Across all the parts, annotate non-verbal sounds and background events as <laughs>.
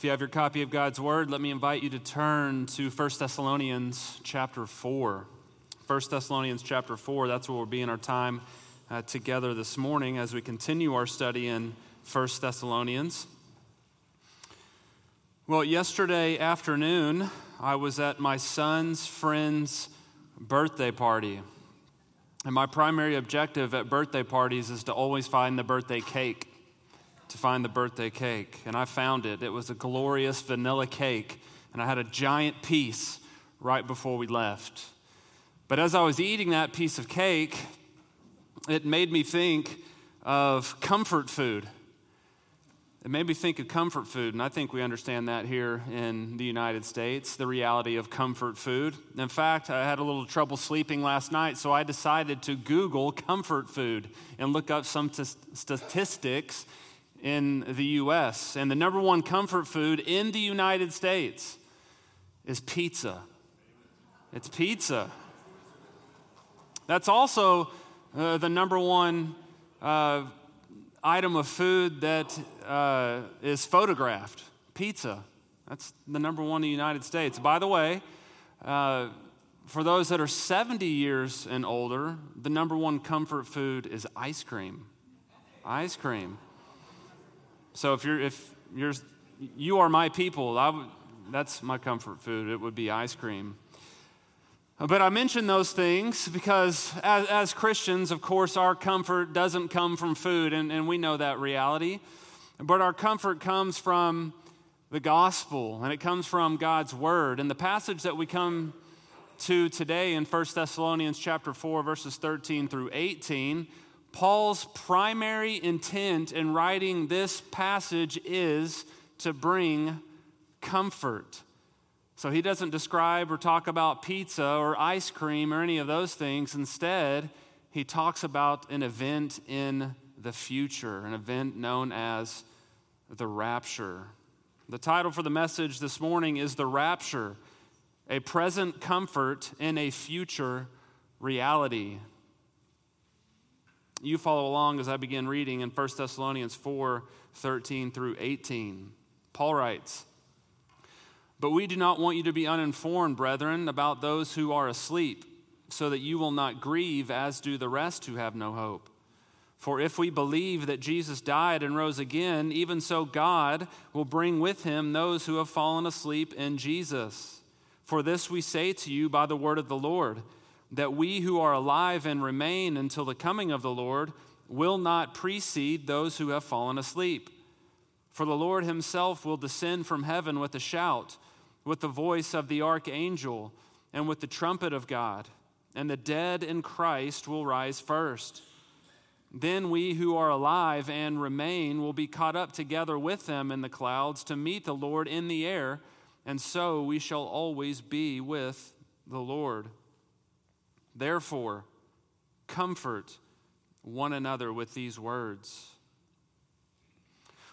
If you have your copy of God's Word, let me invite you to turn to 1 Thessalonians chapter 4. 1 Thessalonians chapter 4, that's where we'll be in our time uh, together this morning as we continue our study in 1 Thessalonians. Well, yesterday afternoon, I was at my son's friend's birthday party. And my primary objective at birthday parties is to always find the birthday cake to find the birthday cake, and I found it. It was a glorious vanilla cake, and I had a giant piece right before we left. But as I was eating that piece of cake, it made me think of comfort food. It made me think of comfort food, and I think we understand that here in the United States, the reality of comfort food. In fact, I had a little trouble sleeping last night, so I decided to Google comfort food and look up some t- statistics in the US. And the number one comfort food in the United States is pizza. It's pizza. That's also uh, the number one uh, item of food that uh, is photographed pizza. That's the number one in the United States. By the way, uh, for those that are 70 years and older, the number one comfort food is ice cream. Ice cream. So if you're if you're you are my people, that's my comfort food. It would be ice cream. But I mention those things because as, as, Christians, of course, our comfort doesn't come from food, and, and we know that reality. But our comfort comes from the gospel, and it comes from God's word. And the passage that we come to today in 1 Thessalonians chapter 4, verses 13 through 18, Paul's primary intent in writing this passage is to bring comfort. So he doesn't describe or talk about pizza or ice cream or any of those things. Instead, he talks about an event in the future, an event known as the rapture. The title for the message this morning is The Rapture, a present comfort in a future reality you follow along as I begin reading in 1 Thessalonians 4 13 through 18. Paul writes, But we do not want you to be uninformed, brethren, about those who are asleep, so that you will not grieve as do the rest who have no hope. For if we believe that Jesus died and rose again, even so God will bring with him those who have fallen asleep in Jesus. For this we say to you by the word of the Lord that we who are alive and remain until the coming of the Lord will not precede those who have fallen asleep. For the Lord himself will descend from heaven with a shout, with the voice of the archangel, and with the trumpet of God, and the dead in Christ will rise first. Then we who are alive and remain will be caught up together with them in the clouds to meet the Lord in the air, and so we shall always be with the Lord. Therefore, comfort one another with these words.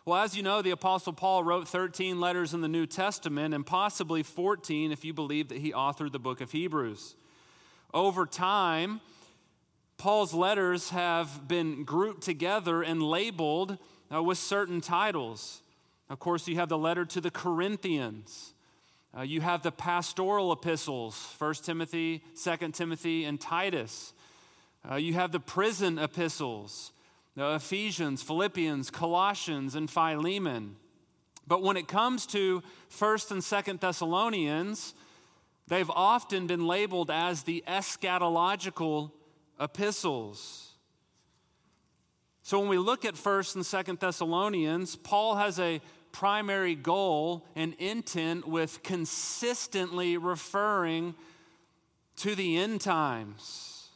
Well, as you know, the Apostle Paul wrote 13 letters in the New Testament and possibly 14 if you believe that he authored the book of Hebrews. Over time, Paul's letters have been grouped together and labeled uh, with certain titles. Of course, you have the letter to the Corinthians. Uh, you have the pastoral epistles, 1 Timothy, 2 Timothy, and Titus. Uh, you have the prison epistles, uh, Ephesians, Philippians, Colossians, and Philemon. But when it comes to 1st and 2nd Thessalonians, they've often been labeled as the eschatological epistles. So when we look at 1st and 2nd Thessalonians, Paul has a primary goal and intent with consistently referring to the end times.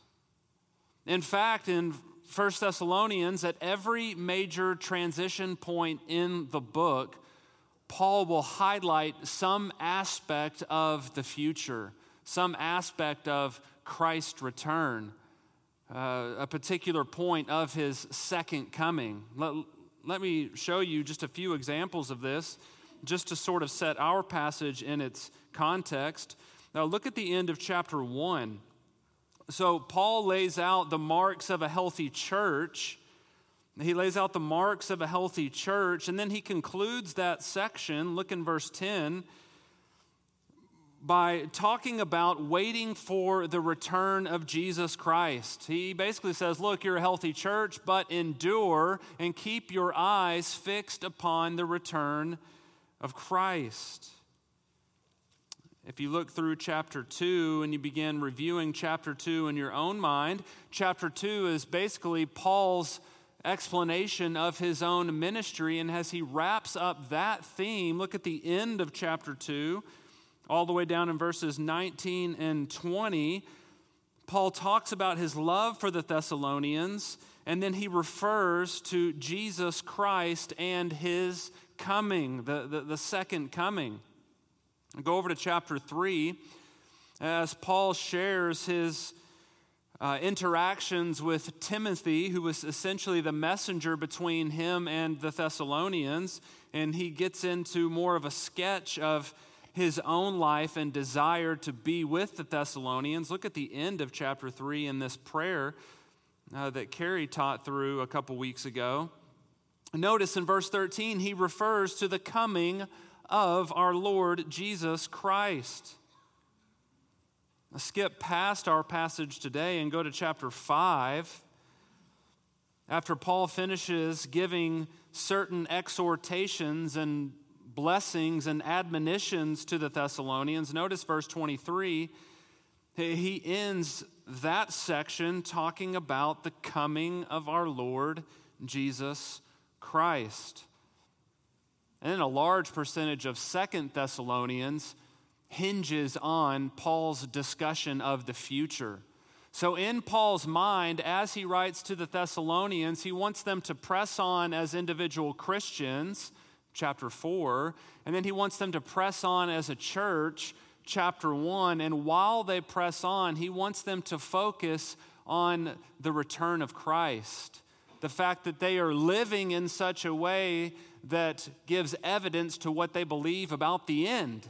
In fact, in 1 Thessalonians, at every major transition point in the book, Paul will highlight some aspect of the future, some aspect of Christ's return, uh, a particular point of his second coming. Let, let me show you just a few examples of this, just to sort of set our passage in its context. Now, look at the end of chapter 1. So, Paul lays out the marks of a healthy church He lays out the marks of a healthy church, and then he concludes that section. Look in verse 10 by talking about waiting for the return of Jesus Christ. He basically says, Look, you're a healthy church, but endure and keep your eyes fixed upon the return of Christ. If you look through chapter 2 and you begin reviewing chapter 2 in your own mind, chapter 2 is basically Paul's explanation of his own ministry. And as he wraps up that theme, look at the end of chapter 2, all the way down in verses 19 and 20. Paul talks about his love for the Thessalonians, and then he refers to Jesus Christ and his coming, the, the, the second coming. Go over to chapter 3 as Paul shares his uh, interactions with Timothy, who was essentially the messenger between him and the Thessalonians. And he gets into more of a sketch of his own life and desire to be with the Thessalonians. Look at the end of chapter 3 in this prayer uh, that Carrie taught through a couple weeks ago. Notice in verse 13, he refers to the coming of our Lord Jesus Christ. Skip past our passage today and go to chapter 5. After Paul finishes giving certain exhortations and blessings and admonitions to the Thessalonians, notice verse 23. He ends that section talking about the coming of our Lord Jesus Christ. And then a large percentage of Second Thessalonians hinges on Paul's discussion of the future. So, in Paul's mind, as he writes to the Thessalonians, he wants them to press on as individual Christians, chapter 4, and then he wants them to press on as a church, chapter 1. And while they press on, he wants them to focus on the return of Christ. The fact that they are living in such a way that gives evidence to what they believe about the end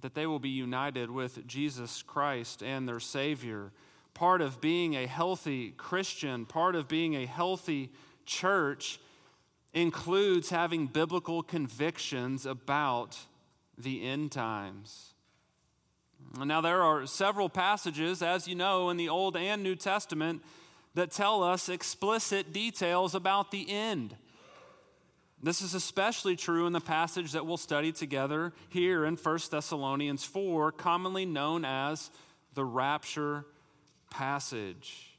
that they will be united with Jesus Christ and their Savior. Part of being a healthy Christian, part of being a healthy church, includes having biblical convictions about the end times. Now, there are several passages, as you know, in the Old and New Testament that tell us explicit details about the end. This is especially true in the passage that we'll study together here in 1 Thessalonians 4, commonly known as the rapture passage.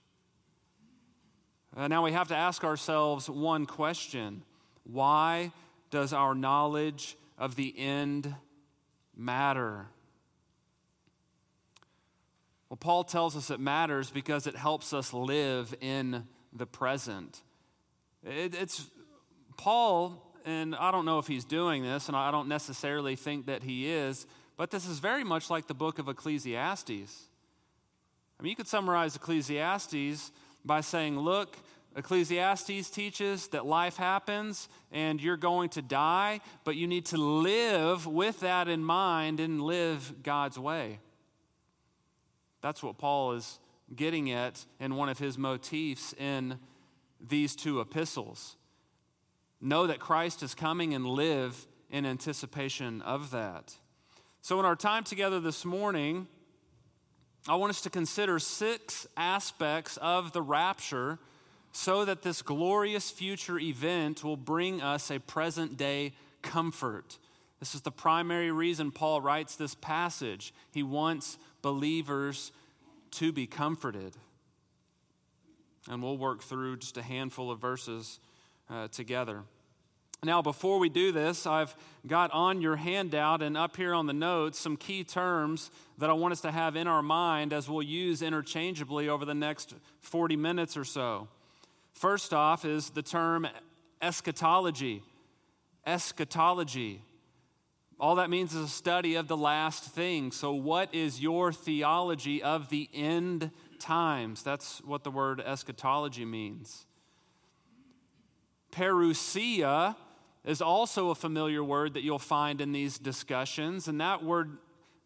Uh, now we have to ask ourselves one question Why does our knowledge of the end matter? Well, Paul tells us it matters because it helps us live in the present. It, it's Paul, and I don't know if he's doing this, and I don't necessarily think that he is, but this is very much like the book of Ecclesiastes. I mean, you could summarize Ecclesiastes by saying, look, Ecclesiastes teaches that life happens and you're going to die, but you need to live with that in mind and live God's way. That's what Paul is getting at in one of his motifs in these two epistles know that Christ is coming and live in anticipation of that. So, in our time together this morning, I want us to consider six aspects of the rapture so that this glorious future event will bring us a present day comfort. This is the primary reason Paul writes this passage. He wants believers to be comforted. And we'll work through just a handful of verses uh, together. Now, before we do this, I've got on your handout and up here on the notes some key terms that I want us to have in our mind as we'll use interchangeably over the next 40 minutes or so. First off is the term eschatology. Eschatology. All that means is a study of the last thing. So, what is your theology of the end times? That's what the word eschatology means. Parousia is also a familiar word that you'll find in these discussions, and that word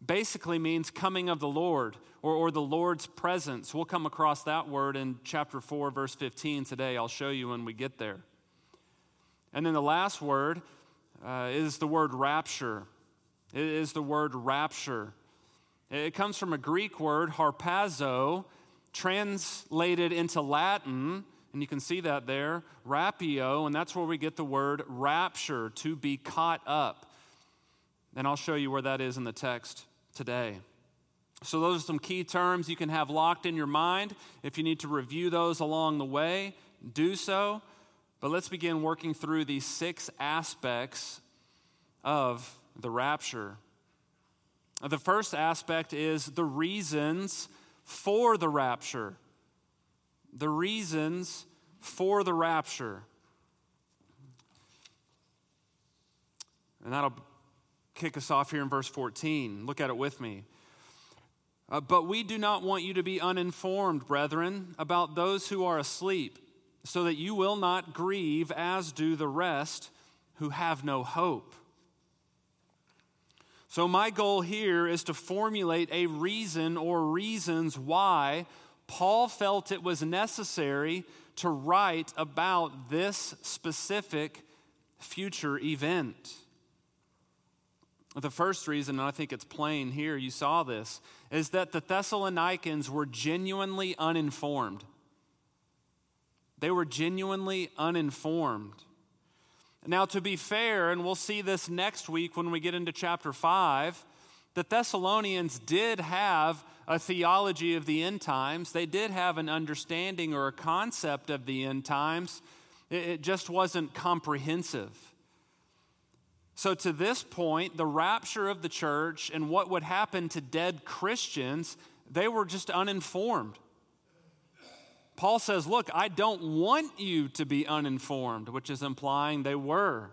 basically means coming of the Lord or, or the Lord's presence. We'll come across that word in chapter 4, verse 15 today. I'll show you when we get there. And then the last word uh, is the word rapture. It is the word rapture. It comes from a Greek word, harpazo, translated into Latin, and you can see that there, rapio, and that's where we get the word rapture, to be caught up. And I'll show you where that is in the text today. So, those are some key terms you can have locked in your mind. If you need to review those along the way, do so. But let's begin working through these six aspects of the rapture. The first aspect is the reasons for the rapture. The reasons for the rapture. And that'll kick us off here in verse 14. Look at it with me. Uh, but we do not want you to be uninformed, brethren, about those who are asleep, so that you will not grieve as do the rest who have no hope. So, my goal here is to formulate a reason or reasons why Paul felt it was necessary to write about this specific future event. The first reason, and I think it's plain here, you saw this, is that the Thessalonians were genuinely uninformed. They were genuinely uninformed. Now, to be fair, and we'll see this next week when we get into chapter 5, the Thessalonians did have a theology of the end times. They did have an understanding or a concept of the end times. It just wasn't comprehensive. So, to this point, the rapture of the church and what would happen to dead Christians, they were just uninformed. Paul says, Look, I don't want you to be uninformed, which is implying they were.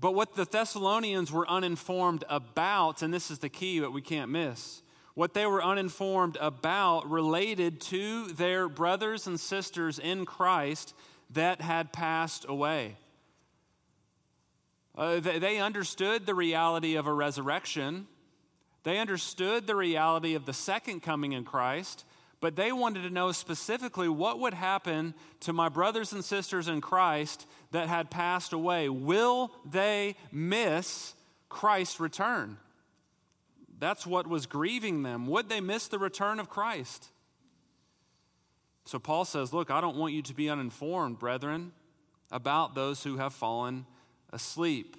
But what the Thessalonians were uninformed about, and this is the key that we can't miss, what they were uninformed about related to their brothers and sisters in Christ that had passed away. Uh, they, they understood the reality of a resurrection. They understood the reality of the second coming in Christ, but they wanted to know specifically what would happen to my brothers and sisters in Christ that had passed away. Will they miss Christ's return? That's what was grieving them. Would they miss the return of Christ? So Paul says, Look, I don't want you to be uninformed, brethren, about those who have fallen asleep.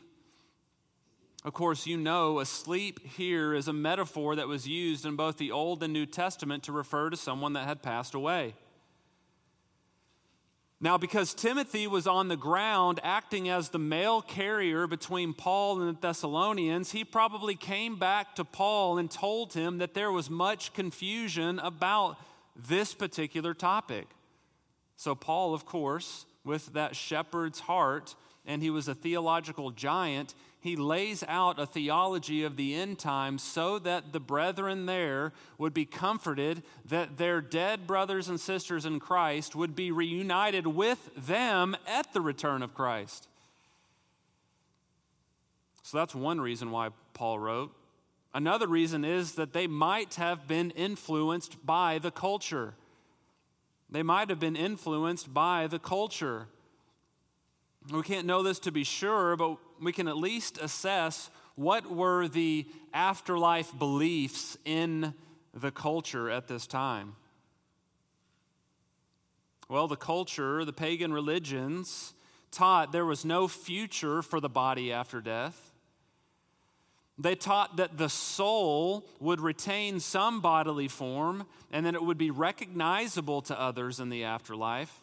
Of course, you know, asleep here is a metaphor that was used in both the Old and New Testament to refer to someone that had passed away. Now, because Timothy was on the ground acting as the mail carrier between Paul and the Thessalonians, he probably came back to Paul and told him that there was much confusion about this particular topic. So, Paul, of course, with that shepherd's heart, and he was a theological giant, he lays out a theology of the end times so that the brethren there would be comforted that their dead brothers and sisters in Christ would be reunited with them at the return of Christ. So that's one reason why Paul wrote. Another reason is that they might have been influenced by the culture. They might have been influenced by the culture. We can't know this to be sure, but we can at least assess what were the afterlife beliefs in the culture at this time. Well, the culture, the pagan religions, taught there was no future for the body after death. They taught that the soul would retain some bodily form and that it would be recognizable to others in the afterlife.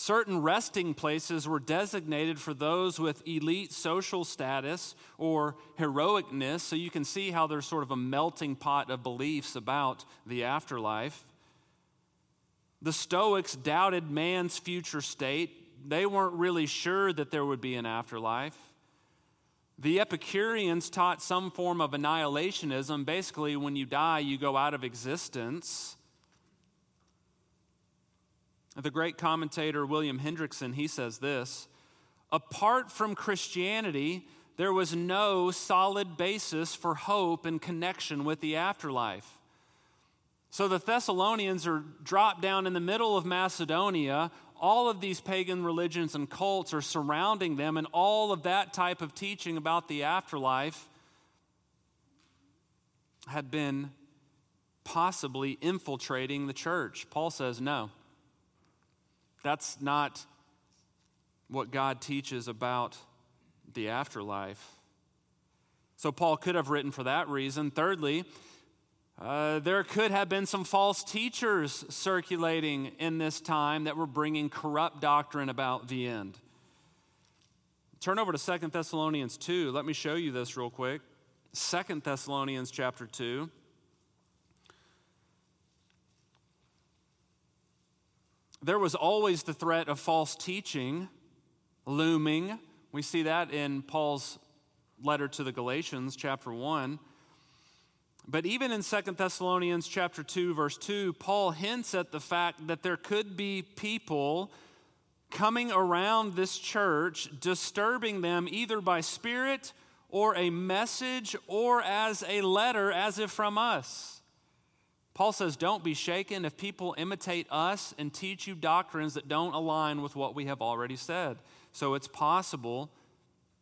Certain resting places were designated for those with elite social status or heroicness, so you can see how there's sort of a melting pot of beliefs about the afterlife. The Stoics doubted man's future state. They weren't really sure that there would be an afterlife. The Epicureans taught some form of annihilationism. Basically, when you die, you go out of existence. The great commentator William Hendriksen, he says this apart from Christianity, there was no solid basis for hope and connection with the afterlife. So the Thessalonians are dropped down in the middle of Macedonia. All of these pagan religions and cults are surrounding them, and all of that type of teaching about the afterlife had been possibly infiltrating the church. Paul says, no. That's not what God teaches about the afterlife. So, Paul could have written for that reason. Thirdly, uh, there could have been some false teachers circulating in this time that were bringing corrupt doctrine about the end. Turn over to Second Thessalonians 2. Let me show you this real quick. Second Thessalonians chapter 2. There was always the threat of false teaching looming. We see that in Paul's letter to the Galatians, chapter 1. But even in Second Thessalonians chapter 2 verse 2, Paul hints at the fact that there could be people coming around this church disturbing them either by spirit or a message or as a letter as if from us. Paul says, Don't be shaken if people imitate us and teach you doctrines that don't align with what we have already said. So it's possible,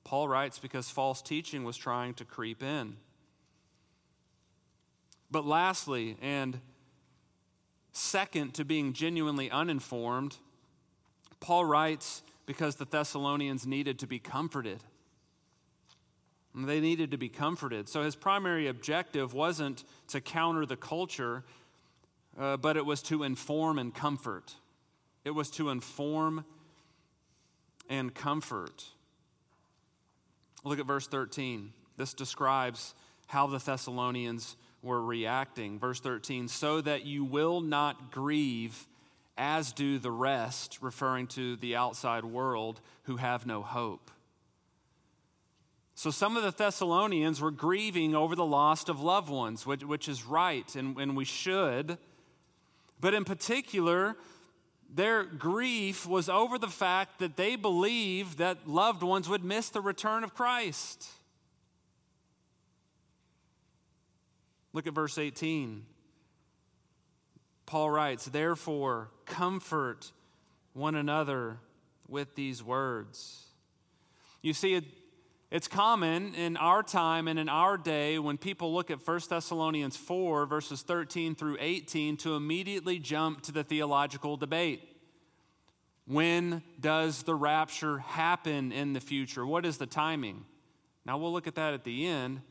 Paul writes, because false teaching was trying to creep in. But lastly, and second to being genuinely uninformed, Paul writes because the Thessalonians needed to be comforted. They needed to be comforted. So his primary objective wasn't to counter the culture, uh, but it was to inform and comfort. It was to inform and comfort. Look at verse 13. This describes how the Thessalonians were reacting. Verse 13, so that you will not grieve as do the rest, referring to the outside world, who have no hope. So some of the Thessalonians were grieving over the loss of loved ones, which, which is right, and, and we should. But in particular, their grief was over the fact that they believed that loved ones would miss the return of Christ. Look at verse 18. Paul writes, Therefore, comfort one another with these words. You see, it's common in our time and in our day when people look at 1 Thessalonians 4, verses 13 through 18, to immediately jump to the theological debate. When does the rapture happen in the future? What is the timing? Now, we'll look at that at the end.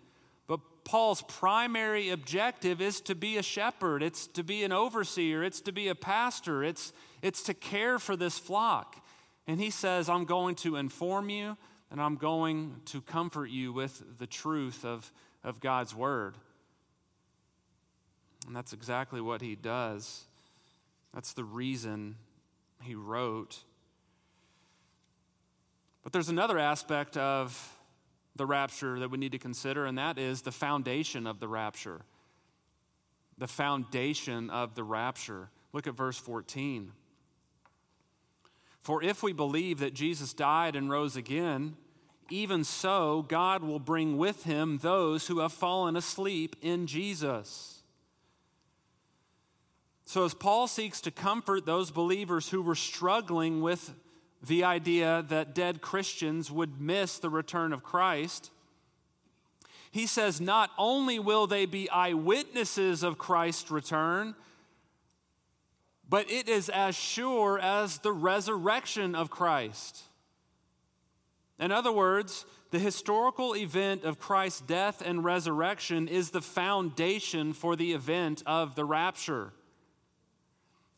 But Paul's primary objective is to be a shepherd, it's to be an overseer, it's to be a pastor, it's, it's to care for this flock. And he says, I'm going to inform you and I'm going to comfort you with the truth of, of God's word. And that's exactly what he does. That's the reason he wrote. But there's another aspect of the rapture that we need to consider, and that is the foundation of the rapture. The foundation of the rapture. Look at verse 14. For if we believe that Jesus died and rose again, even so, God will bring with him those who have fallen asleep in Jesus. So, as Paul seeks to comfort those believers who were struggling with the idea that dead Christians would miss the return of Christ, he says, Not only will they be eyewitnesses of Christ's return, but it is as sure as the resurrection of Christ. In other words, the historical event of Christ's death and resurrection is the foundation for the event of the rapture.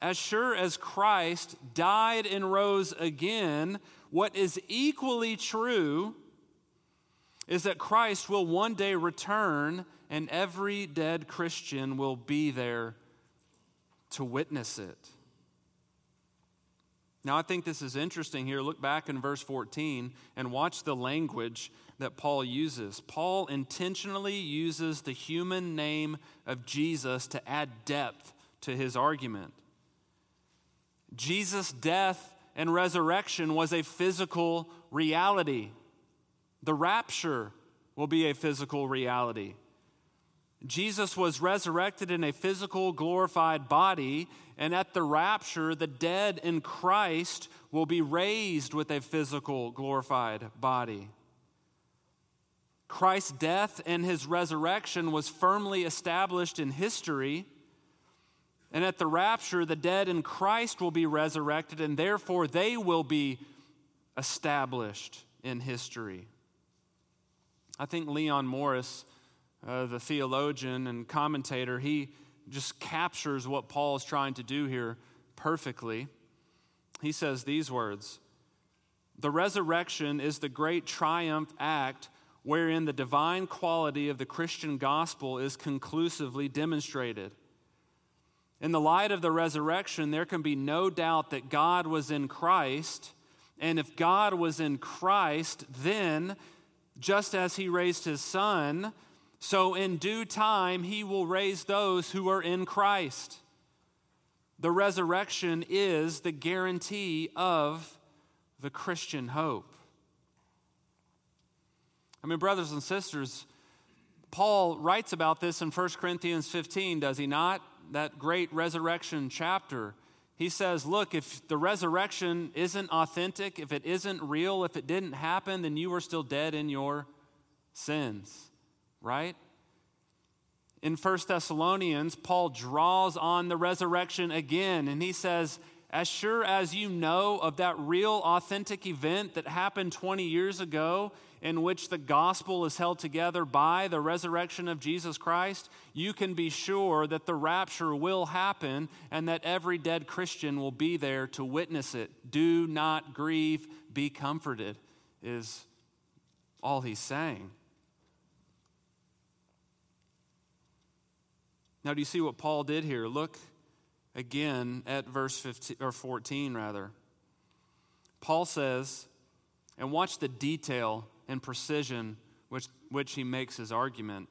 As sure as Christ died and rose again, what is equally true is that Christ will one day return and every dead Christian will be there to witness it. Now, I think this is interesting here. Look back in verse 14 and watch the language that Paul uses. Paul intentionally uses the human name of Jesus to add depth to his argument. Jesus' death and resurrection was a physical reality. The rapture will be a physical reality. Jesus was resurrected in a physical, glorified body, and at the rapture, the dead in Christ will be raised with a physical, glorified body. Christ's death and his resurrection was firmly established in history. And at the rapture, the dead in Christ will be resurrected, and therefore they will be established in history. I think Leon Morris uh, the theologian and commentator, he just captures what Paul is trying to do here perfectly. He says these words The resurrection is the great triumph act wherein the divine quality of the Christian gospel is conclusively demonstrated. In the light of the resurrection, there can be no doubt that God was in Christ. And if God was in Christ, then, just as he raised his son, so in due time, he will raise those who are in Christ. The resurrection is the guarantee of the Christian hope. I mean, brothers and sisters, Paul writes about this in 1 Corinthians 15, does he not? That great resurrection chapter. He says, Look, if the resurrection isn't authentic, if it isn't real, if it didn't happen, then you are still dead in your sins right? In 1 Thessalonians, Paul draws on the resurrection again, and he says, As sure as you know of that real, authentic event that happened 20 years ago, in which the gospel is held together by the resurrection of Jesus Christ, you can be sure that the rapture will happen and that every dead Christian will be there to witness it. Do not grieve, be comforted, is all he's saying. Now, do you see what Paul did here? Look again at verse 15 or 14 rather. Paul says, and watch the detail and precision which, which he makes his argument.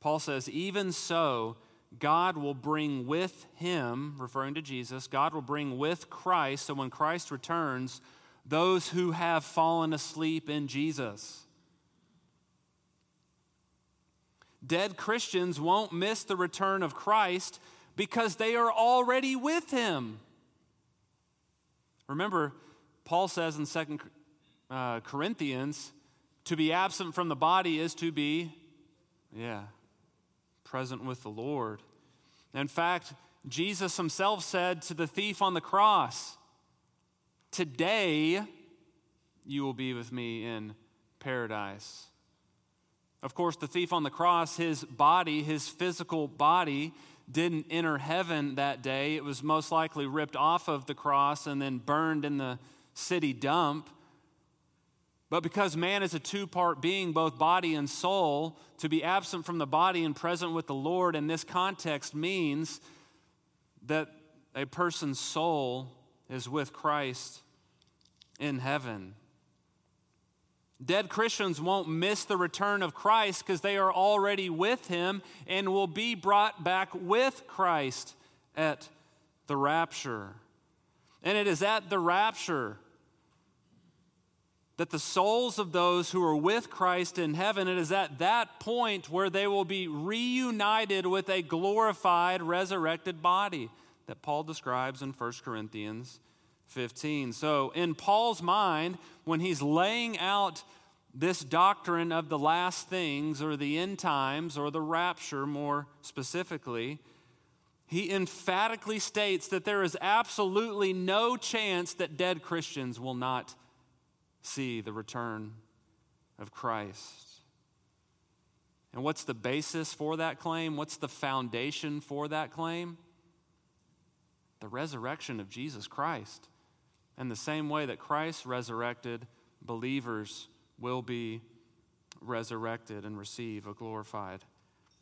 Paul says, Even so, God will bring with him, referring to Jesus, God will bring with Christ, so when Christ returns, those who have fallen asleep in Jesus. Dead Christians won't miss the return of Christ because they are already with him. Remember, Paul says in Second uh, Corinthians, to be absent from the body is to be, yeah, present with the Lord. In fact, Jesus himself said to the thief on the cross, Today you will be with me in paradise. Of course, the thief on the cross, his body, his physical body, didn't enter heaven that day. It was most likely ripped off of the cross and then burned in the city dump. But because man is a two part being, both body and soul, to be absent from the body and present with the Lord in this context means that a person's soul is with Christ in heaven. Dead Christians won't miss the return of Christ because they are already with him and will be brought back with Christ at the rapture. And it is at the rapture that the souls of those who are with Christ in heaven, it is at that point where they will be reunited with a glorified, resurrected body that Paul describes in 1 Corinthians 15. So, in Paul's mind, when he's laying out this doctrine of the last things or the end times or the rapture more specifically, he emphatically states that there is absolutely no chance that dead Christians will not see the return of Christ. And what's the basis for that claim? What's the foundation for that claim? The resurrection of Jesus Christ. And the same way that Christ resurrected, believers will be resurrected and receive a glorified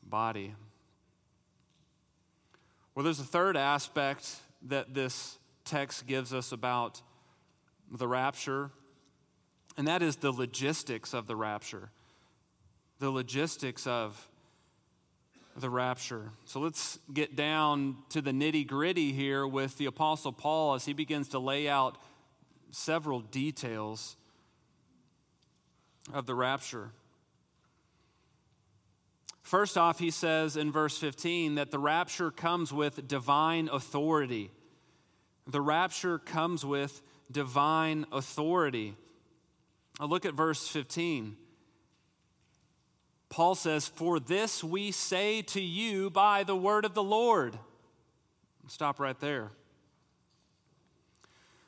body. Well, there's a third aspect that this text gives us about the rapture, and that is the logistics of the rapture. The logistics of the rapture. So let's get down to the nitty gritty here with the Apostle Paul as he begins to lay out several details of the rapture. First off, he says in verse 15 that the rapture comes with divine authority. The rapture comes with divine authority. Now look at verse 15. Paul says, For this we say to you by the word of the Lord. Stop right there.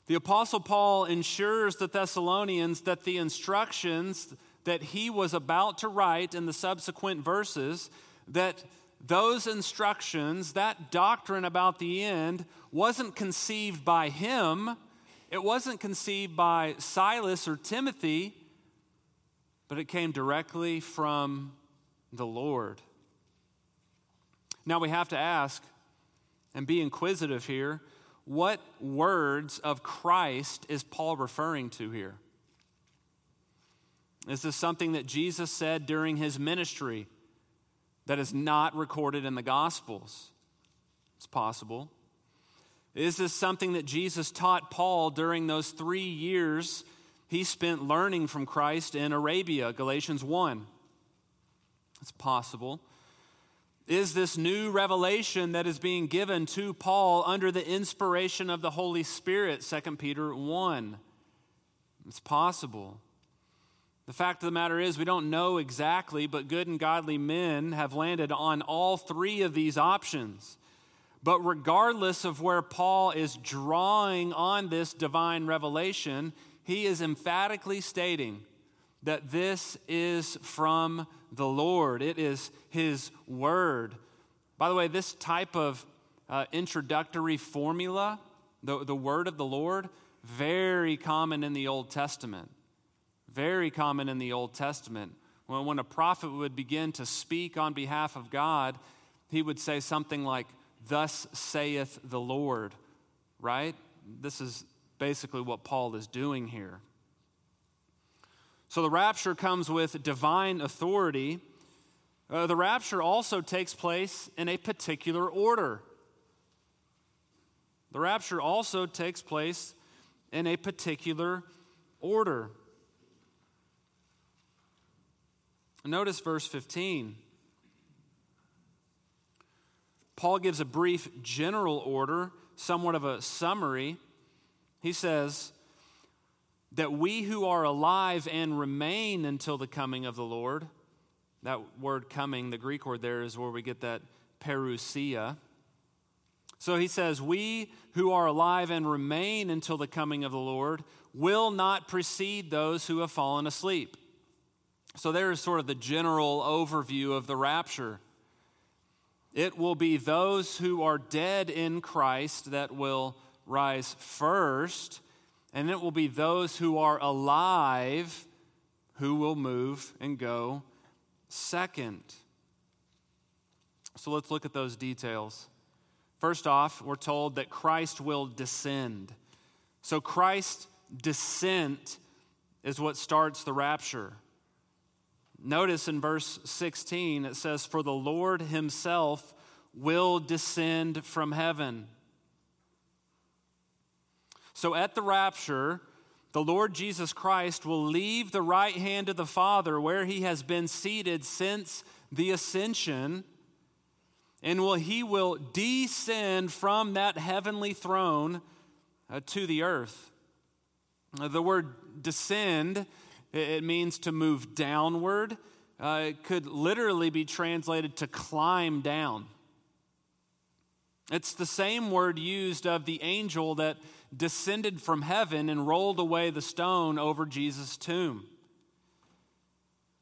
The Apostle Paul ensures the Thessalonians that the instructions that he was about to write in the subsequent verses, that those instructions, that doctrine about the end, wasn't conceived by him, it wasn't conceived by Silas or Timothy, but it came directly from the Lord. Now we have to ask and be inquisitive here what words of Christ is Paul referring to here? Is this something that Jesus said during his ministry that is not recorded in the Gospels? It's possible. Is this something that Jesus taught Paul during those three years he spent learning from Christ in Arabia, Galatians 1? It's possible. Is this new revelation that is being given to Paul under the inspiration of the Holy Spirit, 2 Peter 1? It's possible. The fact of the matter is, we don't know exactly, but good and godly men have landed on all three of these options. But regardless of where Paul is drawing on this divine revelation, he is emphatically stating that this is from the Lord. It is his word. By the way, this type of uh, introductory formula, the, the word of the Lord, very common in the Old Testament. Very common in the Old Testament. When, when a prophet would begin to speak on behalf of God, he would say something like, Thus saith the Lord, right? This is basically what Paul is doing here. So the rapture comes with divine authority. Uh, the rapture also takes place in a particular order. The rapture also takes place in a particular order. Notice verse 15. Paul gives a brief general order, somewhat of a summary. He says that we who are alive and remain until the coming of the Lord, that word coming, the Greek word there is where we get that parousia. So he says, We who are alive and remain until the coming of the Lord will not precede those who have fallen asleep. So, there is sort of the general overview of the rapture. It will be those who are dead in Christ that will rise first, and it will be those who are alive who will move and go second. So, let's look at those details. First off, we're told that Christ will descend. So, Christ's descent is what starts the rapture. Notice in verse 16, it says, For the Lord himself will descend from heaven. So at the rapture, the Lord Jesus Christ will leave the right hand of the Father where he has been seated since the ascension, and will, he will descend from that heavenly throne uh, to the earth. Uh, the word descend it means to move downward. Uh, it could literally be translated to climb down. It's the same word used of the angel that descended from heaven and rolled away the stone over Jesus' tomb.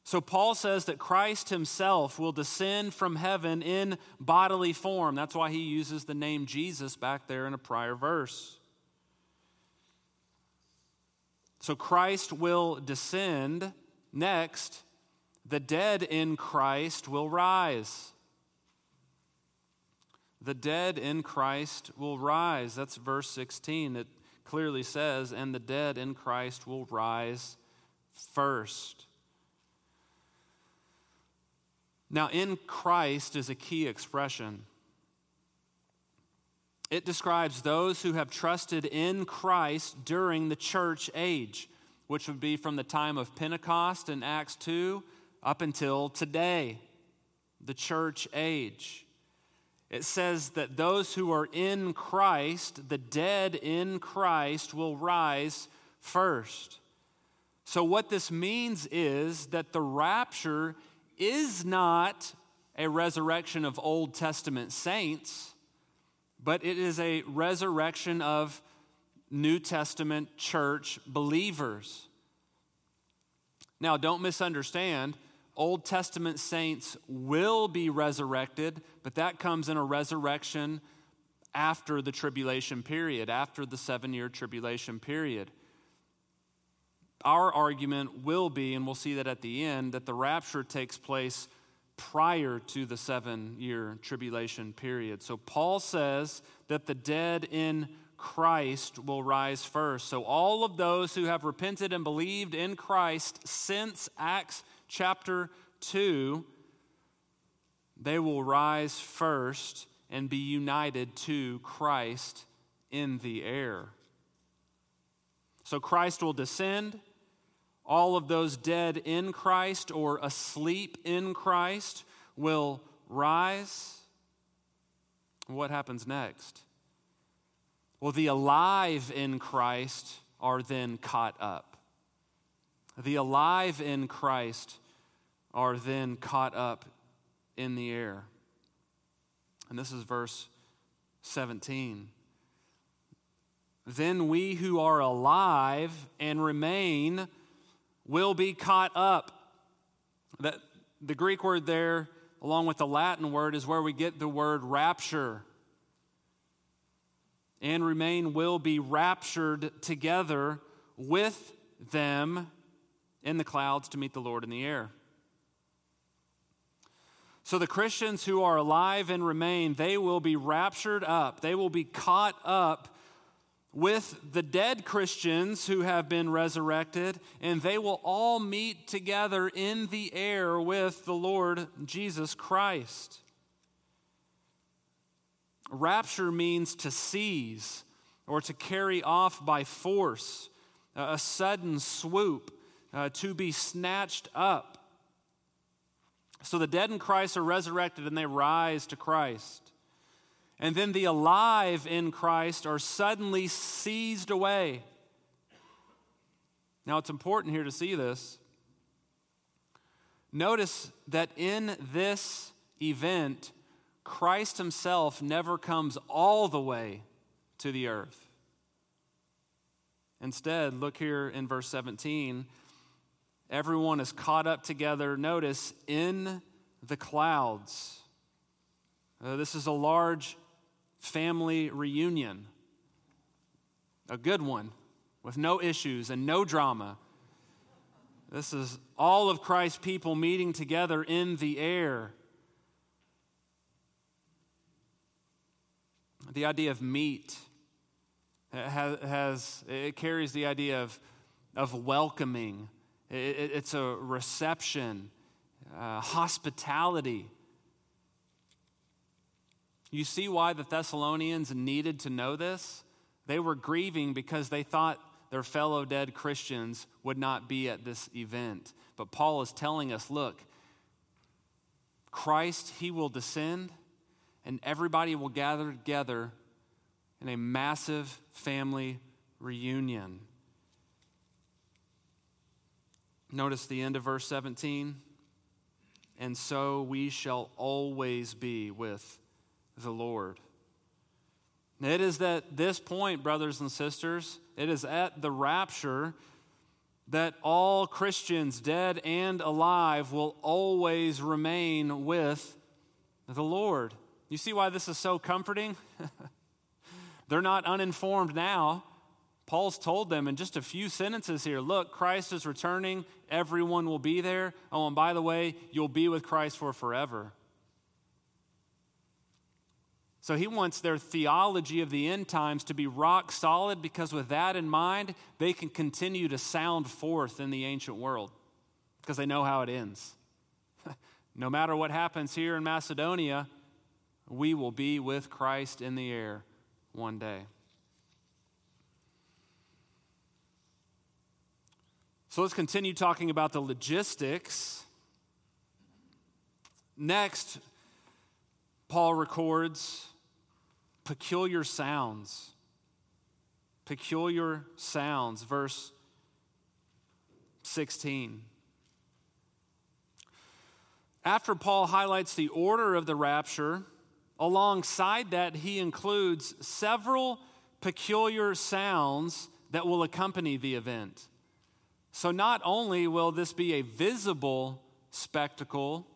So, Paul says that Christ himself will descend from heaven in bodily form. That's why he uses the name Jesus back there in a prior verse. So Christ will descend. Next, the dead in Christ will rise. The dead in Christ will rise. That's verse 16. It clearly says, and the dead in Christ will rise first. Now, in Christ is a key expression. it describes those who have trusted in Christ during the church age, which would be from the time of Pentecost in Acts 2 up until today, the church age. It says that those who are in Christ, the dead in Christ, will rise first. So, what this means is that the rapture is not a resurrection of Old Testament saints, but it is a resurrection of New Testament church believers. Now, don't misunderstand. Old Testament saints will be resurrected, but that comes in a resurrection after the tribulation period, after the seven year tribulation period. Our argument will be, and we'll see that at the end, that the rapture takes place prior to the seven year tribulation period. So Paul says that the dead in Christ will rise first. So all of those who have repented and believed in Christ since Acts chapter 2, they will rise first and be united to Christ in the air. So Christ will descend all of those dead in Christ or asleep in Christ will rise. What happens next? Well, the alive in Christ are then caught up. The alive in Christ are then caught up in the air. And this is verse 17. Then we who are alive and remain will be caught up. That, the Greek word there, along with the Latin word, is where we get the word rapture. And remain will be raptured together with them in the clouds to meet the Lord in the air. So the Christians who are alive and remain, they will be raptured up. They will be caught up with the dead Christians who have been resurrected, and they will all meet together in the air with the Lord Jesus Christ. Rapture means to seize or to carry off by force, a sudden swoop, uh, to be snatched up. So the dead in Christ are resurrected and they rise to Christ. And then the alive in Christ are suddenly seized away. Now, it's important here to see this. Notice that in this event, Christ himself never comes all the way to the earth. Instead, look here in verse 17. Everyone is caught up together, notice, in the clouds. Uh, this is a large family reunion. A good one with no issues and no drama. This is all of Christ's people meeting together in the air. The idea of meet has, has it carries the idea of, of welcoming. It, it's a reception, uh, hospitality. You see why the Thessalonians needed to know this? They were grieving because they thought their fellow dead Christians would not be at this event. But Paul is telling us look, Christ, he will descend, and everybody will gather together in a massive family reunion. Notice the end of verse 17. And so we shall always be with the Lord. It is at this point, brothers and sisters, it is at the rapture that all Christians, dead and alive, will always remain with the Lord. You see why this is so comforting? <laughs> They're not uninformed now. Paul's told them in just a few sentences here look, Christ is returning. Everyone will be there. Oh, and by the way, you'll be with Christ for forever. So he wants their theology of the end times to be rock solid because, with that in mind, they can continue to sound forth in the ancient world because they know how it ends. <laughs> no matter what happens here in Macedonia, we will be with Christ in the air one day. So let's continue talking about the logistics. Next, Paul records peculiar sounds. Peculiar sounds, verse 16. After Paul highlights the order of the rapture, alongside that, he includes several peculiar sounds that will accompany the event. So, not only will this be a visible spectacle,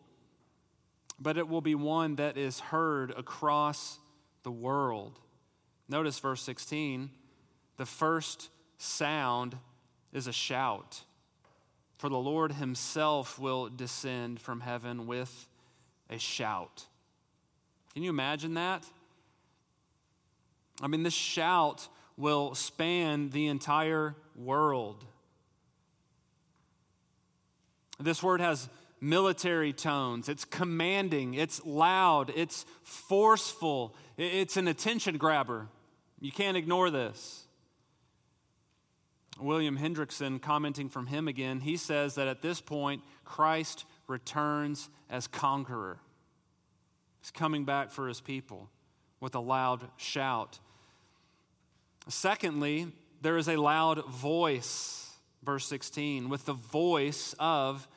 but it will be one that is heard across the world. Notice verse 16 the first sound is a shout, for the Lord himself will descend from heaven with a shout. Can you imagine that? I mean, this shout will span the entire world. This word has military tones. It's commanding, it's loud, it's forceful, it's an attention grabber. You can't ignore this. William Hendriksen, commenting from him again, he says that at this point, Christ returns as conqueror. He's coming back for his people with a loud shout. Secondly, there is a loud voice, verse 16, with the voice of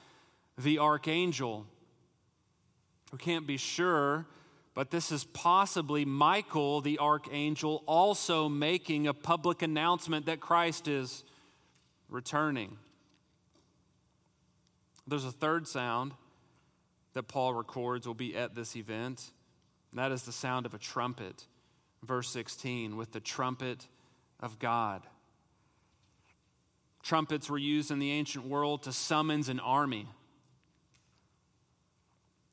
the archangel. We can't be sure, but this is possibly Michael, the archangel, also making a public announcement that Christ is returning. There's a third sound that Paul records will be at this event. And that is the sound of a trumpet. Verse 16, with the trumpet of God. Trumpets were used in the ancient world to summons an army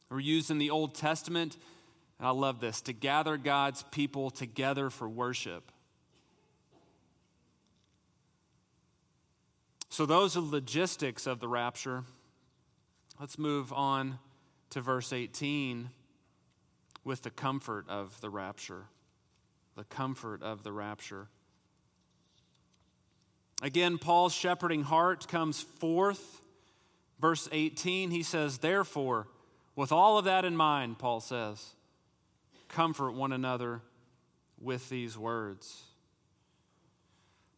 were used in the Old Testament. And I love this to gather God's people together for worship. So, those are the logistics of the rapture. Let's move on to verse 18 with the comfort of the rapture. The comfort of the rapture. Again, Paul's shepherding heart comes forth. Verse 18, he says, Therefore, with all of that in mind, Paul says, comfort one another with these words.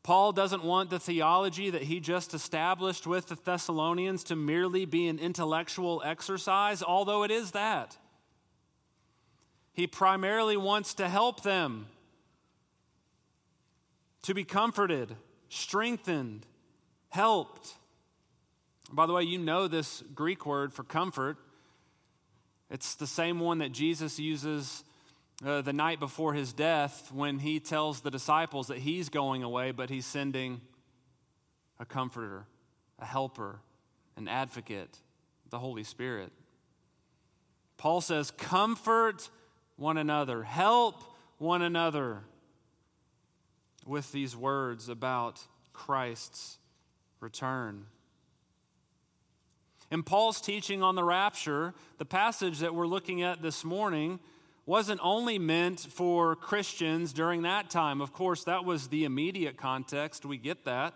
Paul doesn't want the theology that he just established with the Thessalonians to merely be an intellectual exercise, although it is that. He primarily wants to help them to be comforted, strengthened, helped. By the way, you know this Greek word for comfort. It's the same one that Jesus uses uh, the night before his death when he tells the disciples that he's going away, but he's sending a comforter, a helper, an advocate, the Holy Spirit. Paul says, Comfort one another, help one another with these words about Christ's return. In Paul's teaching on the rapture, the passage that we're looking at this morning wasn't only meant for Christians during that time. Of course, that was the immediate context. We get that.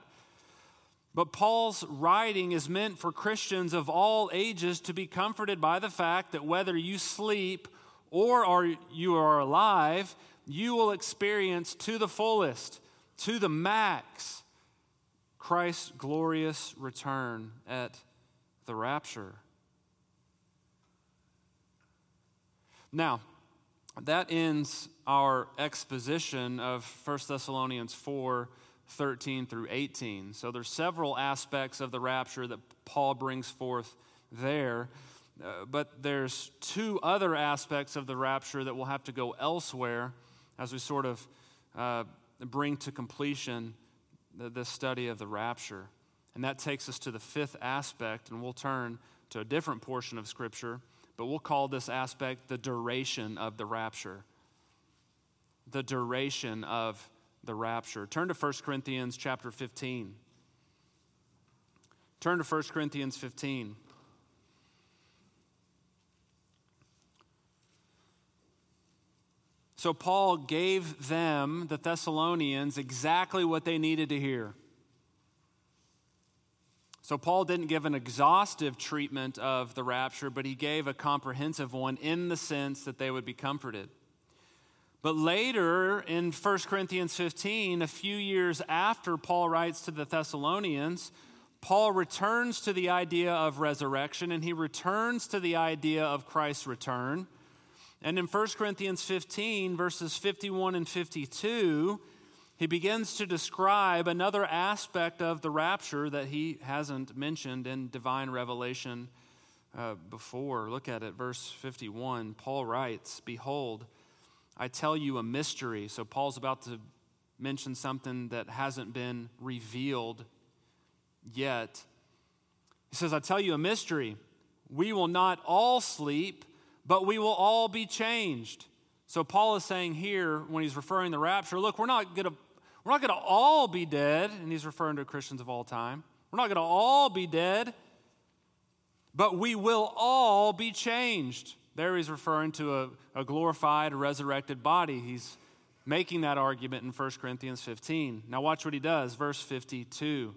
But Paul's writing is meant for Christians of all ages to be comforted by the fact that whether you sleep or are, you are alive, you will experience to the fullest, to the max, Christ's glorious return at the rapture. Now, that ends our exposition of 1 Thessalonians 4 13 through 18. So there's several aspects of the rapture that Paul brings forth there. Uh, but there's two other aspects of the rapture that will have to go elsewhere as we sort of uh, bring to completion the, the study of the rapture. And that takes us to the fifth aspect, and we'll turn to a different portion of Scripture, but we'll call this aspect the duration of the rapture. The duration of the rapture. Turn to 1 Corinthians chapter 15. Turn to 1 Corinthians 15. So Paul gave them, the Thessalonians, exactly what they needed to hear. So Paul didn't give an exhaustive treatment of the rapture, but he gave a comprehensive one in the sense that they would be comforted. But later in 1 Corinthians 15, a few years after Paul writes to the Thessalonians, Paul returns to the idea of resurrection and he returns to the idea of Christ's return. And in 1 Corinthians 15, verses 51 and 52, he begins to describe another aspect of the rapture that he hasn't mentioned in divine revelation uh, before. Look at it, verse 51. Paul writes, Behold, I tell you a mystery. So Paul's about to mention something that hasn't been revealed yet. He says, I tell you a mystery. We will not all sleep but we will all be changed. So Paul is saying here when he's referring to the rapture, look, we're not going to we're not going to all be dead, and he's referring to Christians of all time. We're not going to all be dead, but we will all be changed. There he's referring to a, a glorified, resurrected body. He's making that argument in 1 Corinthians 15. Now, watch what he does, verse 52.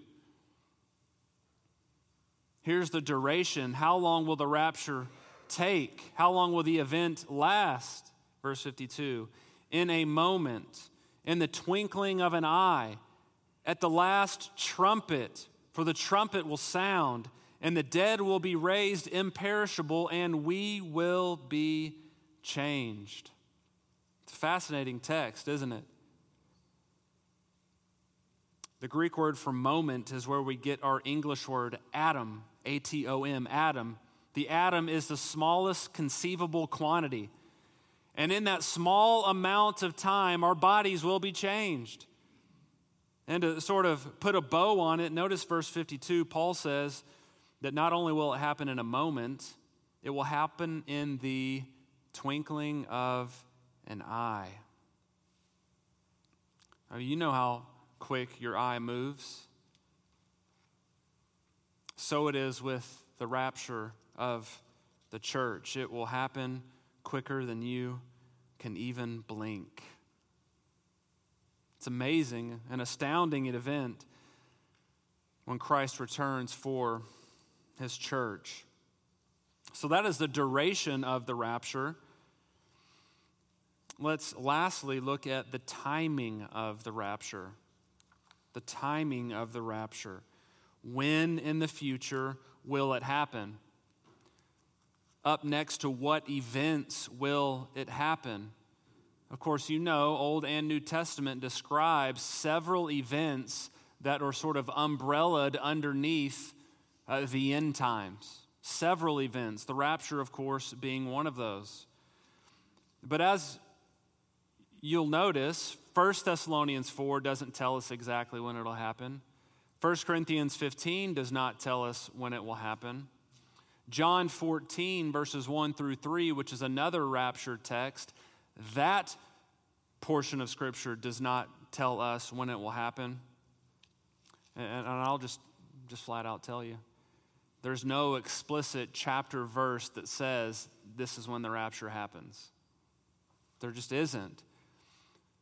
Here's the duration. How long will the rapture take? How long will the event last? Verse 52 In a moment, in the twinkling of an eye, at the last trumpet, for the trumpet will sound, and the dead will be raised imperishable, and we will be changed. It's a fascinating text, isn't it? The Greek word for moment is where we get our English word atom, A T O M, atom. The atom is the smallest conceivable quantity. And in that small amount of time, our bodies will be changed. And to sort of put a bow on it, notice verse 52, Paul says that not only will it happen in a moment, it will happen in the twinkling of an eye. I mean, you know how quick your eye moves. So it is with the rapture of the church. It will happen quicker than you can even blink. It's amazing, an astounding event when Christ returns for his church. So, that is the duration of the rapture. Let's lastly look at the timing of the rapture. The timing of the rapture. When in the future will it happen? Up next to what events will it happen. Of course, you know, Old and New Testament describes several events that are sort of umbrellaed underneath uh, the end times. Several events, the rapture, of course, being one of those. But as you'll notice, 1 Thessalonians 4 doesn't tell us exactly when it'll happen. 1 Corinthians 15 does not tell us when it will happen. John 14, verses 1 through 3, which is another rapture text, that portion of Scripture does not tell us when it will happen. And I'll just, just flat out tell you there's no explicit chapter verse that says this is when the rapture happens. There just isn't.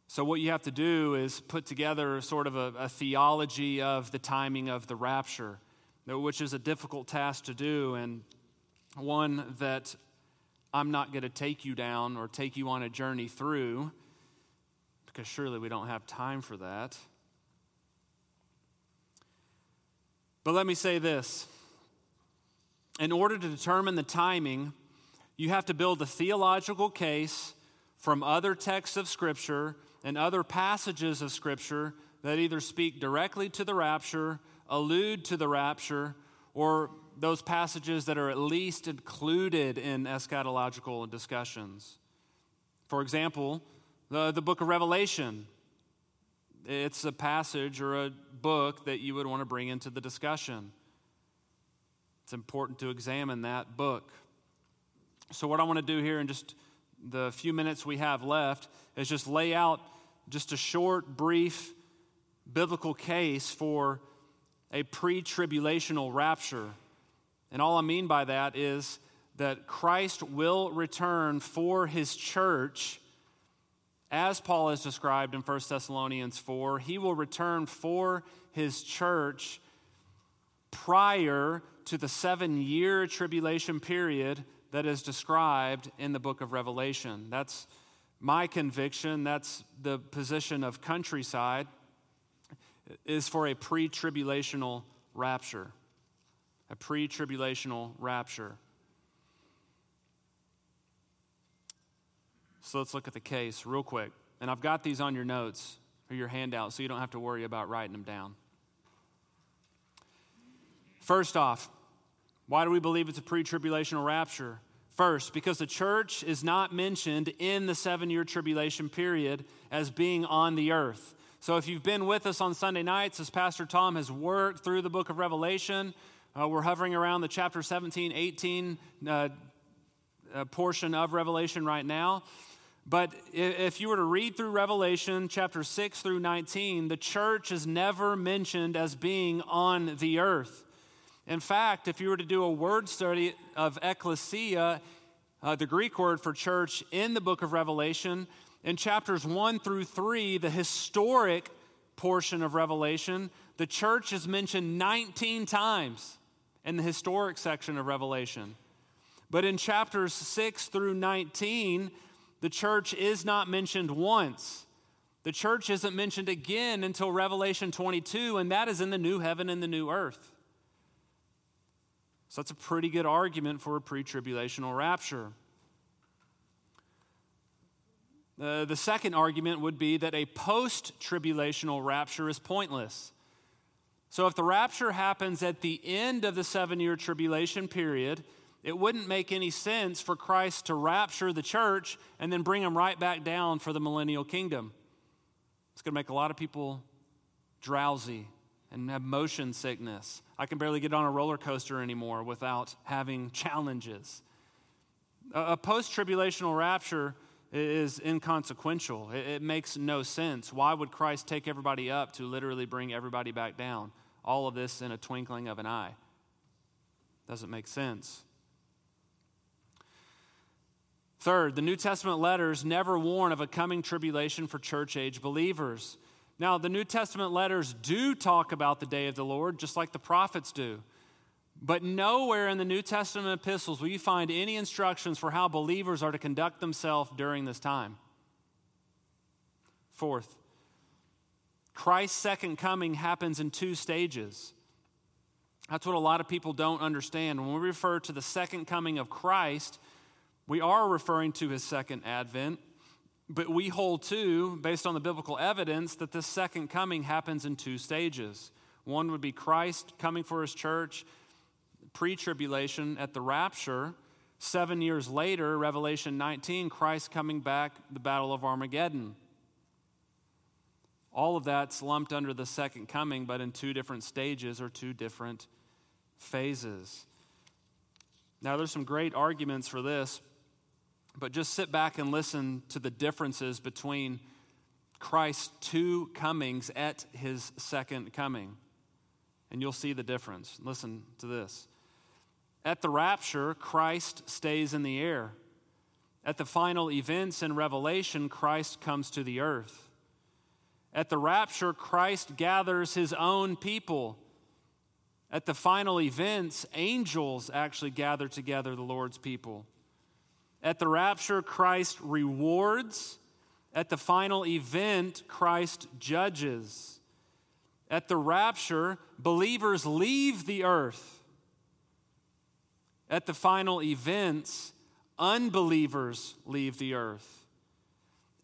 So, what you have to do is put together sort of a, a theology of the timing of the rapture which is a difficult task to do and one that I'm not going to take you down or take you on a journey through because surely we don't have time for that. But let me say this in order to determine the timing, you have to build a theological case from other texts of Scripture and other passages of Scripture that either speak directly to the rapture allude to the rapture or those passages that are at least included in eschatological discussions. For example, the, the book of Revelation. It's a passage or a book that you would want to bring into the discussion. It's important to examine that book. So, what I want to do here in just the few minutes we have left is just lay out just a short, brief biblical case for a pre tribulational rapture. And all I mean by that is that Christ will return for his church as Paul has described in 1 Thessalonians 4, he will return for his church prior to the seven year tribulation period that is described in the book of Revelation. That's my conviction, that's the position of countryside, is for a pre tribulational rapture. A pre tribulational rapture. So let's look at the case real quick. And I've got these on your notes or your handout so you don't have to worry about writing them down. First off, why do we believe it's a pre tribulational rapture? First, because the church is not mentioned in the seven year tribulation period as being on the earth. So, if you've been with us on Sunday nights, as Pastor Tom has worked through the book of Revelation, uh, we're hovering around the chapter 17, 18 uh, uh, portion of Revelation right now. But if you were to read through Revelation chapter 6 through 19, the church is never mentioned as being on the earth. In fact, if you were to do a word study of ecclesia, uh, the Greek word for church in the book of Revelation, in chapters 1 through 3, the historic portion of Revelation, the church is mentioned 19 times in the historic section of Revelation. But in chapters 6 through 19, the church is not mentioned once. The church isn't mentioned again until Revelation 22, and that is in the new heaven and the new earth. So that's a pretty good argument for a pre tribulational rapture. Uh, the second argument would be that a post tribulational rapture is pointless. So, if the rapture happens at the end of the seven year tribulation period, it wouldn't make any sense for Christ to rapture the church and then bring them right back down for the millennial kingdom. It's going to make a lot of people drowsy and have motion sickness. I can barely get on a roller coaster anymore without having <laughs> challenges. A, post tribulational rapture is inconsequential. It, it makes no sense. Why would Christ take everybody up to literally bring everybody back down? All of this in a twinkling of an eye. Doesn't make sense. Third, the New Testament letters never warn of a coming tribulation for church age believers. Now, the New Testament letters do talk about the day of the Lord, just like the prophets do. But nowhere in the New Testament epistles will you find any instructions for how believers are to conduct themselves during this time. Fourth, Christ's second coming happens in two stages. That's what a lot of people don't understand. When we refer to the second coming of Christ, we are referring to his second advent, but we hold to, based on the biblical evidence, that this second coming happens in two stages. One would be Christ coming for his church pre tribulation at the rapture. Seven years later, Revelation 19, Christ coming back, the Battle of Armageddon. All of that's lumped under the second coming, but in two different stages or two different phases. Now, there's some great arguments for this. But just sit back and listen to the differences between Christ's two comings at his second coming. And you'll see the difference. Listen to this. At the rapture, Christ stays in the air. At the final events in Revelation, Christ comes to the earth. At the rapture, Christ gathers his own people. At the final events, angels actually gather together the Lord's people. At the rapture, Christ rewards. At the final event, Christ judges. At the rapture, believers leave the earth. At the final events, unbelievers leave the earth.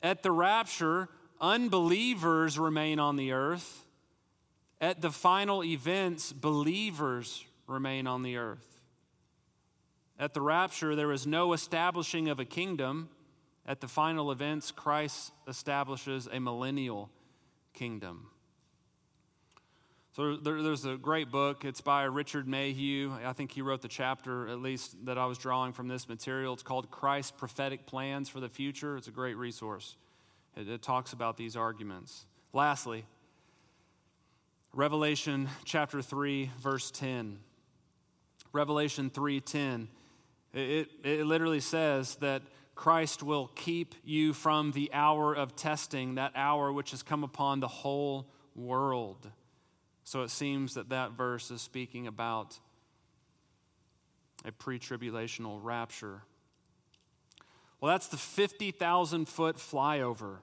At the rapture, unbelievers remain on the earth. At the final events, believers remain on the earth. At the rapture, there is no establishing of a kingdom. At the final events, Christ establishes a millennial kingdom. So there, there's a great book. It's by Richard Mayhue. I think he wrote the chapter, at least, that I was drawing from this material. It's called Christ's Prophetic Plans for the Future. It's a great resource. It, it talks about these arguments. Lastly, Revelation chapter 3, verse 10. Revelation 3:10 it, it literally says that Christ will keep you from the hour of testing, that hour which has come upon the whole world. So it seems that that verse is speaking about a pre tribulational rapture. Well, that's the 50,000 foot flyover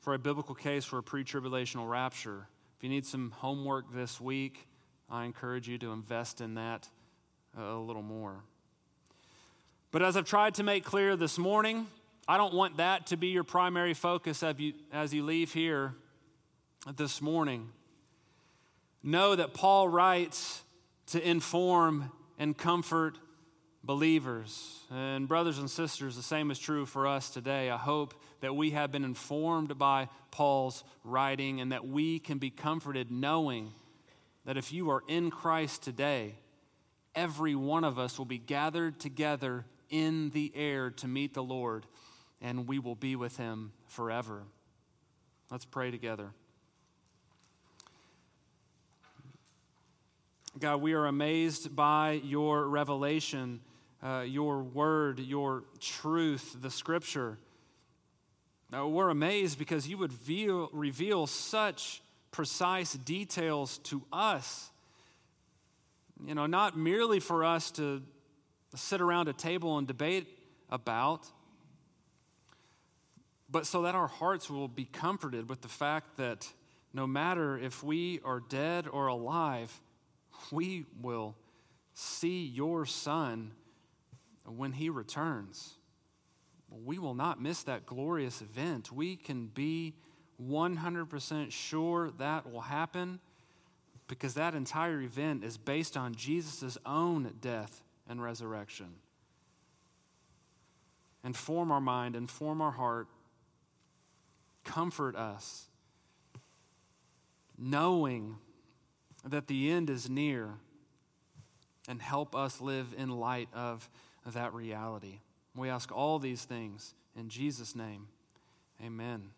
for a biblical case for a pre tribulational rapture. If you need some homework this week, I encourage you to invest in that uh, a little more. But as I've tried to make clear this morning, I don't want that to be your primary focus as you, as you leave here this morning. Know that Paul writes to inform and comfort believers. And, brothers and sisters, the same is true for us today. I hope that we have been informed by Paul's writing and that we can be comforted knowing that if you are in Christ today, every one of us will be gathered together in the air to meet the Lord, and we will be with him forever. Let's pray together. God, we are amazed by your revelation, uh, your word, your truth, the scripture. Now, we're amazed because you would reveal, reveal such precise details to us. You know, not merely for us to sit around a table and debate about, but so that our hearts will be comforted with the fact that no matter if we are dead or alive, we will see your Son when he returns. We will not miss that glorious event. We can be 100% sure that will happen because that entire event is based on Jesus' own death and resurrection. Inform our mind, inform our heart, comfort us, knowing that the end is near, and help us live in light of that reality. We ask all these things in Jesus' name. Amen.